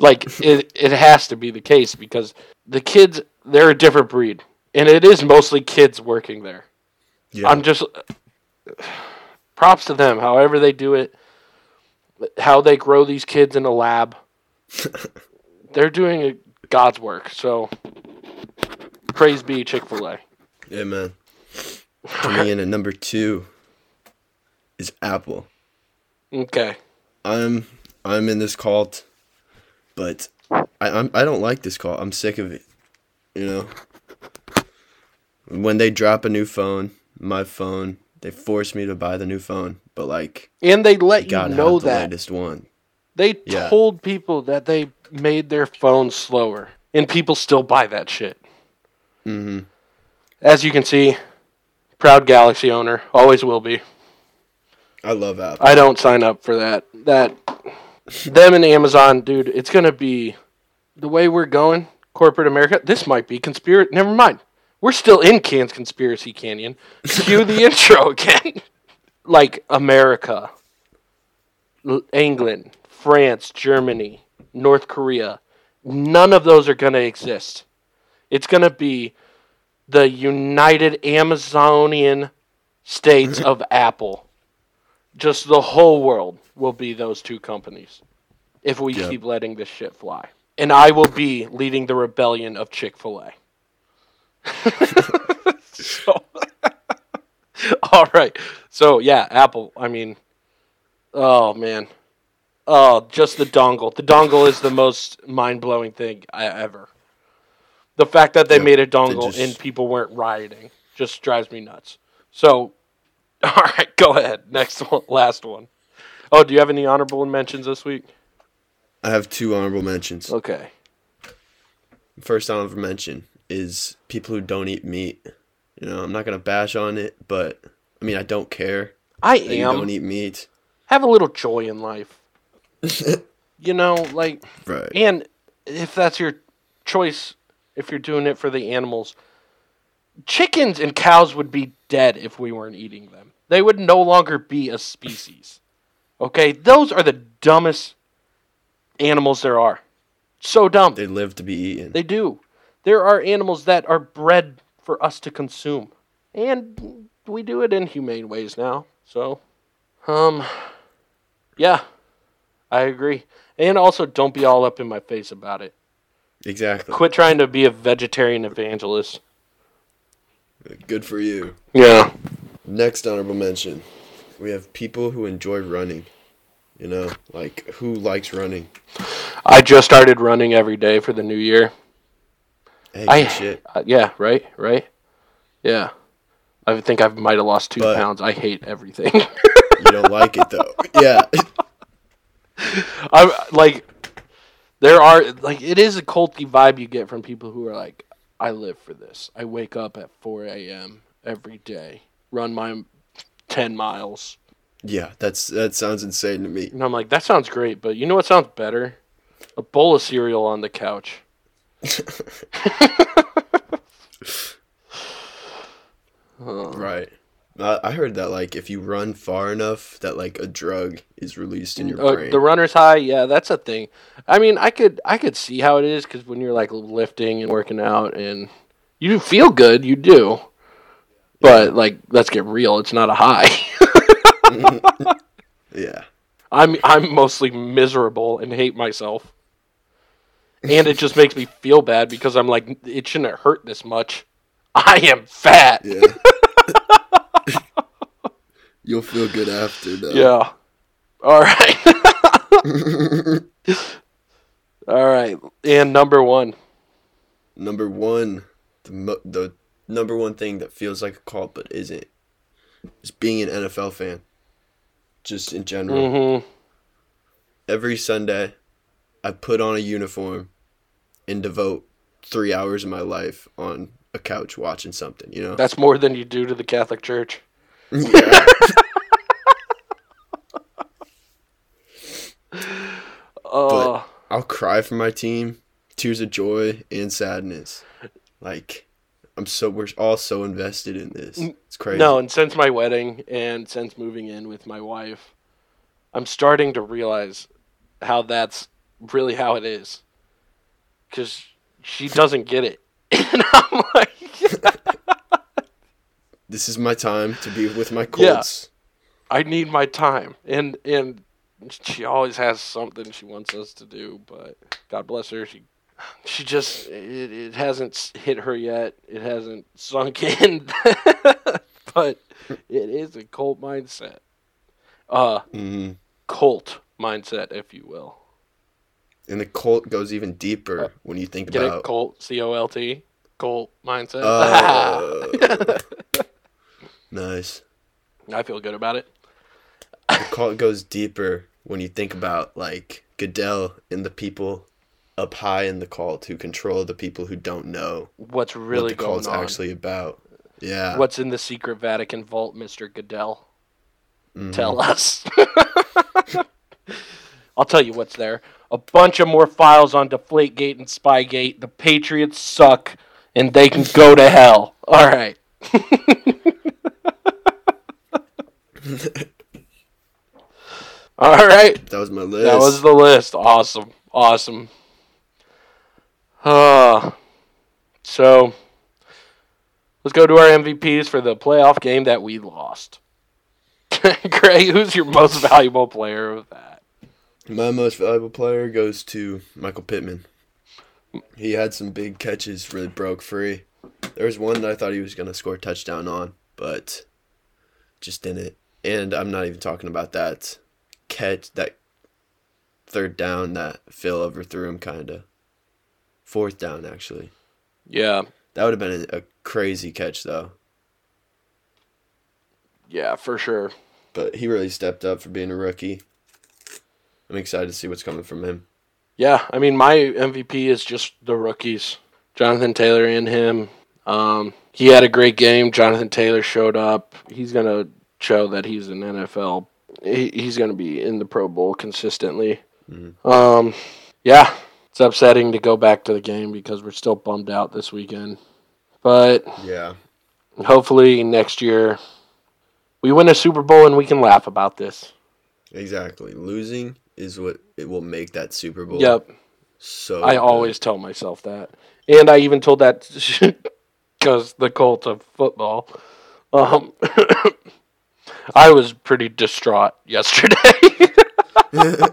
Like it, it has to be the case because the kids they're a different breed, and it is mostly kids working there. Yeah. I'm just props to them. However they do it, how they grow these kids in a lab, they're doing a God's work. So praise be Chick Fil A. Yeah, man. Coming in at number two is Apple. Okay. I'm I'm in this cult, but I I'm, I don't like this call. I'm sick of it. You know. When they drop a new phone, my phone, they force me to buy the new phone. But like, And they let you know that. latest one. They Yeah. told people that they made their phones slower, and people still buy that shit. Mm-hmm. As you can see, proud Galaxy owner, always will be. I love Apple. I don't sign up for that. That them and Amazon, dude, it's gonna be the way we're going, corporate America. This might be conspiracy. Never mind. We're still in Can's conspiracy canyon. Cue the intro again. like America, L- England, France, Germany, North Korea. None of those are gonna exist. It's gonna be the United Amazonian States of Apple. Just the whole world will be those two companies if we Yeah. keep letting this shit fly. And I will be leading the rebellion of Chick fil A. so, All right. So yeah, Apple. I mean, oh man, oh just the dongle. The dongle is the most mind blowing thing I ever. The fact that they made a dongle just- and people weren't rioting just drives me nuts. So, all right, go ahead. Next one, last one. Oh, do you have any honorable mentions this week? I have two honorable mentions. Okay. First honorable mention is people who don't eat meat. You know, I'm not gonna bash on it, but I mean, I don't care I am. don't eat meat. Have a little joy in life. you know, like Right. And if that's your choice, if you're doing it for the animals, chickens and cows would be dead if we weren't eating them. They would no longer be a species. Okay? Those are the dumbest animals there are. So dumb. They live to be eaten. They do. There are animals that are bred for us to consume. And we do it in humane ways now. So, um, yeah, I agree. And also, don't be all up in my face about it. exactly. Quit trying to be a vegetarian evangelist. Good for you. Yeah. Next honorable mention, we have people who enjoy running. You know, like who likes running? I just started running every day for the new year. Hey, I shit. uh, yeah, right, right. Yeah. I think I might have lost two But- pounds. I hate everything. You don't like it though. Yeah. I'm like, there are like it is a culty vibe you get from people who are like, I live for this. I wake up at 4 a.m. every day, run my 10 miles, Yeah, that's that sounds insane to me. and I'm like, that sounds great, but you know what sounds better? A bowl of cereal on the couch. Right. I I heard that like if you run far enough, that like a drug is released in your Uh, brain. the runner's high, yeah, that's a thing. I mean, I could I could see how it is because when you're like lifting and working out and you feel good, you do. But like, let's get real, it's not a high. yeah. I'm I'm mostly miserable and hate myself. And it just makes me feel bad because I'm like, it shouldn't hurt this much. I am fat. Yeah. You'll feel good after though. Yeah. All right. All right. And number one. Number one, the mo- the number one thing that feels like a cult but isn't, is being an NFL fan. Just in general. Mm-hmm. Every Sunday, I put on a uniform, and devote three hours of my life on a couch watching something. You know. That's more than you do to the Catholic Church. Yeah. Uh, I'll cry for my team, tears of joy and sadness. Like I'm so we're all so invested in this. It's crazy. no, and since my wedding and since moving in with my wife, I'm starting to realize how that's really how it is. Because she doesn't get it. And I'm like, This is my time to be with my Yeah. I need my time. And and she always has something she wants us to do, but God bless her, she she just it, it hasn't hit her yet. It hasn't sunk in. but it is a cult mindset. Uh hmm cult mindset, if you will. And the cult goes even deeper when you think Uh, Get about it? Cult, C O L T. Cult mindset. Uh, nice. I feel good about it. The cult goes deeper when you think about like Goodell and the people up high in the cult who control the people who don't know What's really what the going cult's on? actually about. Yeah. What's in the secret Vatican vault, Mr. Goodell? Mm-hmm. Tell us. I'll tell you what's there. A bunch of more files on Deflategate and Spygate. The Patriots suck, and they can go to hell. All right. All right. That was my list. That was the list. Awesome. Awesome. Uh, so let's go to our MVPs for the playoff game that we lost. Grey, who's your most valuable player of that? My most valuable player goes to Michael Pittman. He had some big catches, really broke free. There was one that I thought he was going to score a touchdown on, but just didn't. And I'm not even talking about that catch, that third down that Phil overthrew him, kind of. Fourth down, actually. Yeah, That would have been a, a crazy catch, though. yeah, for sure. But he really stepped up for being a rookie. I'm excited to see what's coming from him. Yeah, I mean, my MVP is just the rookies, Jonathan Taylor and him. Um, he had a great game. Jonathan Taylor showed up. He's gonna show that he's an NFL. He, he's gonna be in the Pro Bowl consistently. Um, yeah, it's upsetting to go back to the game because we're still bummed out this weekend. But Yeah. hopefully next year we win a Super Bowl and we can laugh about this. Exactly. Losing is what it will make that Super Bowl. Yep. So I good. always tell myself that, and I even told that because the cult of football. Um, I was pretty distraught yesterday,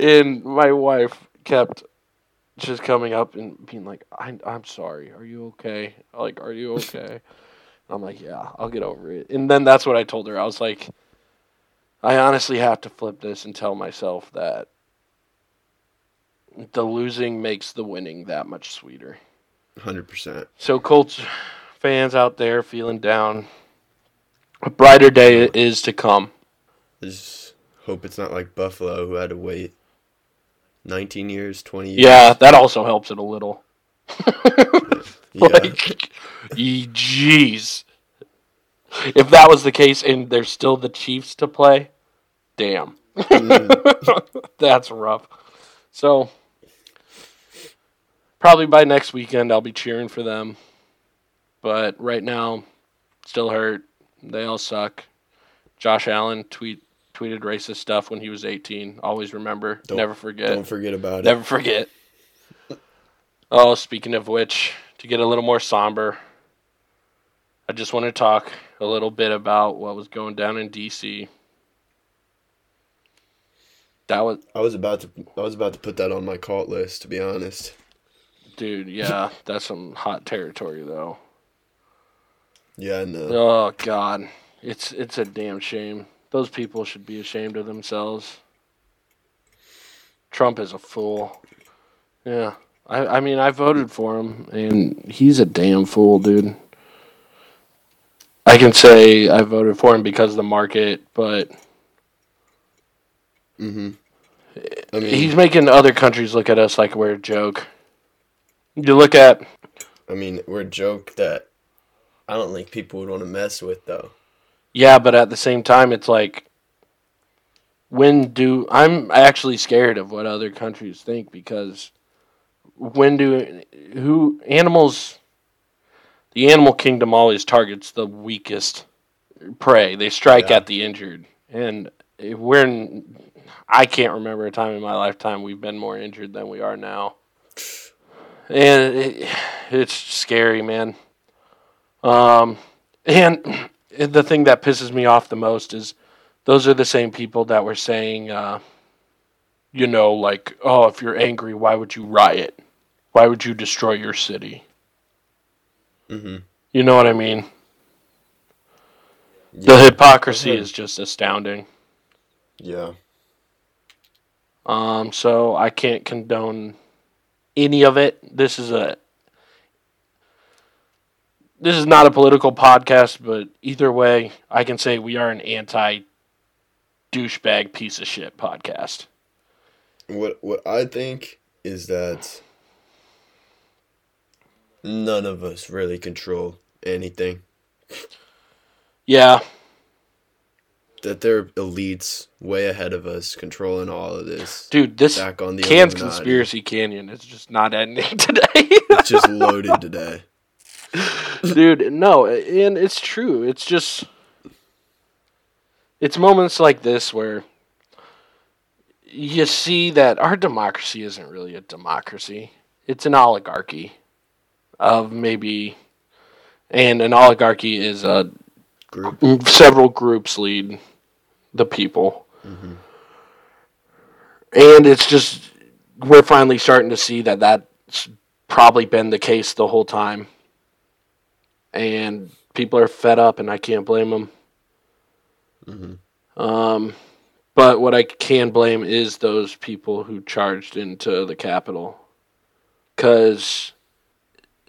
and my wife kept just coming up and being like, I, "I'm sorry. Are you okay? Like, are you okay?" I'm like, "Yeah, I'll get over it." And then that's what I told her. I was like, "I honestly have to flip this and tell myself that." the losing makes the winning that much sweeter. 100%. So Colts fans out there feeling down, a brighter day is to come. I just hope it's not like Buffalo who had to wait 19 years, 20 years. Yeah, that also helps it a little. Like, jeez. If that was the case and there's still the Chiefs to play, damn. That's rough. So, probably by next weekend, I'll be cheering for them. But right now, still hurt. They all suck. Josh Allen tweet tweeted racist stuff when he was 18. Always remember. Don't- Never forget. Don't forget about it. Never forget. Oh, speaking of which, to get a little more somber, I just want to talk a little bit about what was going down in DC. That was, I was about to I was about to put that on my cult list to be honest. dude, yeah, that's some hot territory though. Yeah, I know. Oh god. It's it's a damn shame. Those people should be ashamed of themselves. Trump is a fool. Yeah. I I mean I voted for him and he's a damn fool, dude. I can say I voted for him because of the market, but Mm-hmm. I mean, he's making other countries look at us like we're a joke. You look at I mean, we're a joke that I don't think people would want to mess with though. Yeah, but at the same time, it's like, when do I'm actually scared of what other countries think because when do who animals the animal kingdom always targets the weakest prey. They strike Yeah. at the injured, and if we're in, I can't remember a time in my lifetime we've been more injured than we are now, and it, it's scary, man. Um, and the thing that pisses me off the most is those are the same people that were saying, uh, you know, like, oh, if you're angry, why would you riot? Why would you destroy your city? Mhm. You know what I mean? The Yeah. hypocrisy is just astounding. Yeah. Um, so I can't condone any of it. This is a this is not a political podcast, but either way, I can say we are an anti douchebag piece of shit podcast. What what I think is that none of us really control anything. Yeah, That they're elites way ahead of us controlling all of this. dude, this Back on the Can's Illuminati. conspiracy canyon is just not ending today. It's just loaded today. Dude no and it's true. It's just it's moments like this where you see that our democracy isn't really a democracy. It's an oligarchy of maybe and an oligarchy is a Group. several groups lead the people. Mm-hmm. And it's just we're finally starting to see that that's probably been the case the whole time and people are fed up, and I can't blame them. Um, but what I can blame is those people who charged into the Capitol, because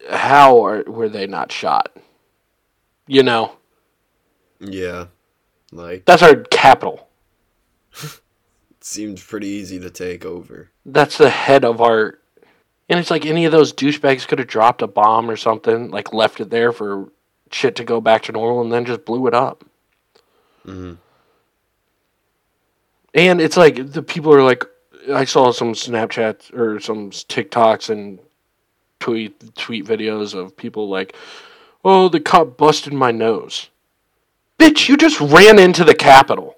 how are, were they not shot? You know, Yeah. Like, that's our capital. it seemed pretty easy to take over. That's the head of our. And it's like any of those douchebags could have dropped a bomb or something, like left it there for shit to go back to normal, and then just blew it up. Mhm. And it's like the people are like, I saw some Snapchats or some TikToks and tweet tweet videos of people like, "Oh, the cop busted my nose." Bitch, you just ran into the Capitol.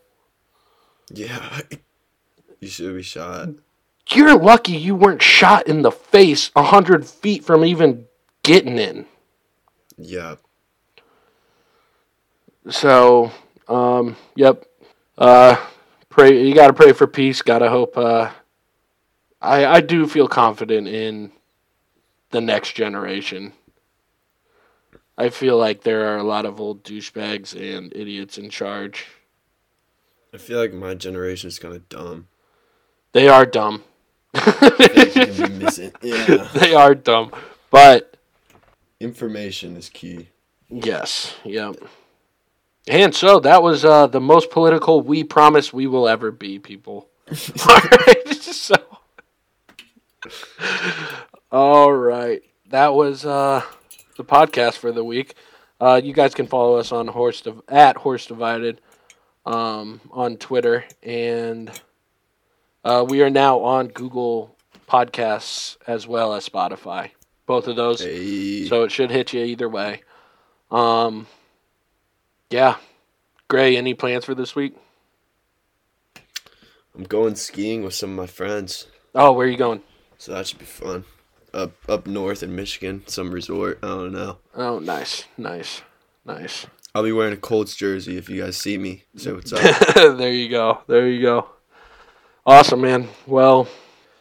Yeah. you should be shot. You're lucky you weren't shot in the face a hundred feet from even getting in. Yeah. So, um, yep. Uh, pray. You gotta pray for peace. Gotta hope. Uh, I I do feel confident in the next generation. I feel like there are a lot of old douchebags and idiots in charge. I feel like my generation is kind of dumb. They are dumb. Yeah. They are dumb, but Information is key. Yes. Yep. And so that was uh, the most political we promise we will ever be, people. all right. So, all right. That was uh, the podcast for the week. Uh, you guys can follow us on horse Div- at horse divided um, on Twitter, and uh, we are now on Google Podcasts as well as Spotify. Both of those. Hey. So it should hit you either way. Um, yeah. Grey, any plans for this week? I'm going skiing with some of my friends, Oh, where are you going? so that should be fun. Up up north in Michigan, some resort. I don't know. Oh, nice, nice, nice. I'll be wearing a Colts jersey if you guys see me. Say what's up. there you go. There you go. Awesome, man. Well,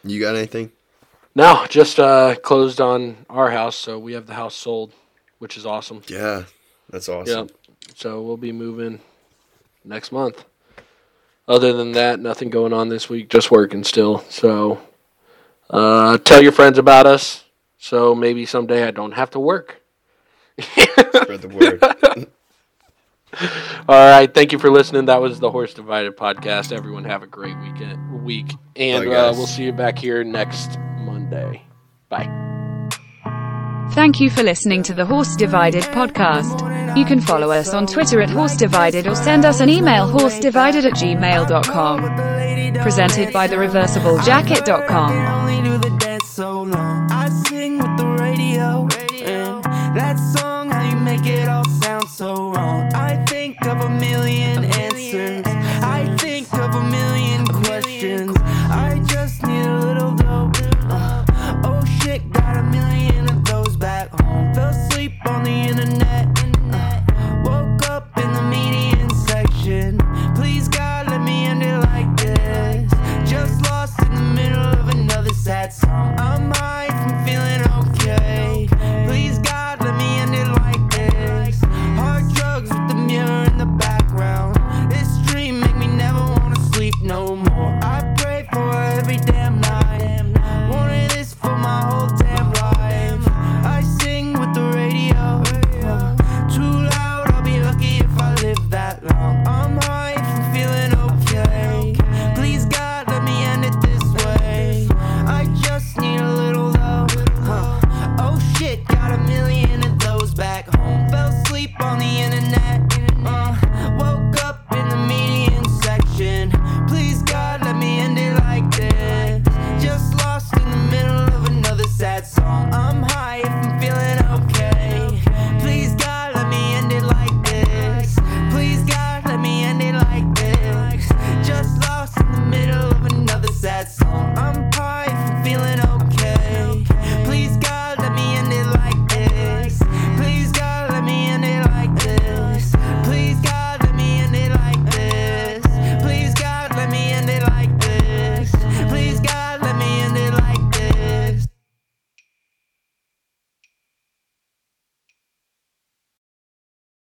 you got anything? no, just uh, closed on our house, so we have the house sold, which is awesome. Yeah, that's awesome. Yep. So we'll be moving next month. Other than that, nothing going on this week. Just working still. So uh, tell your friends about us. So maybe someday I don't have to work. Spread the word. All right. Thank you for listening. That was the Horse Divided podcast. Everyone have a great weekend week, and Bye, uh, we'll see you back here next Monday. Bye. Thank you for listening to the Horse Divided podcast. You can follow us on Twitter at Horse Divided or send us an email horsedivided at gmail.com. Presented by thereversiblejacket.com. only do the dance so long. I sing with the radio, and that song, how you make it all sound so wrong million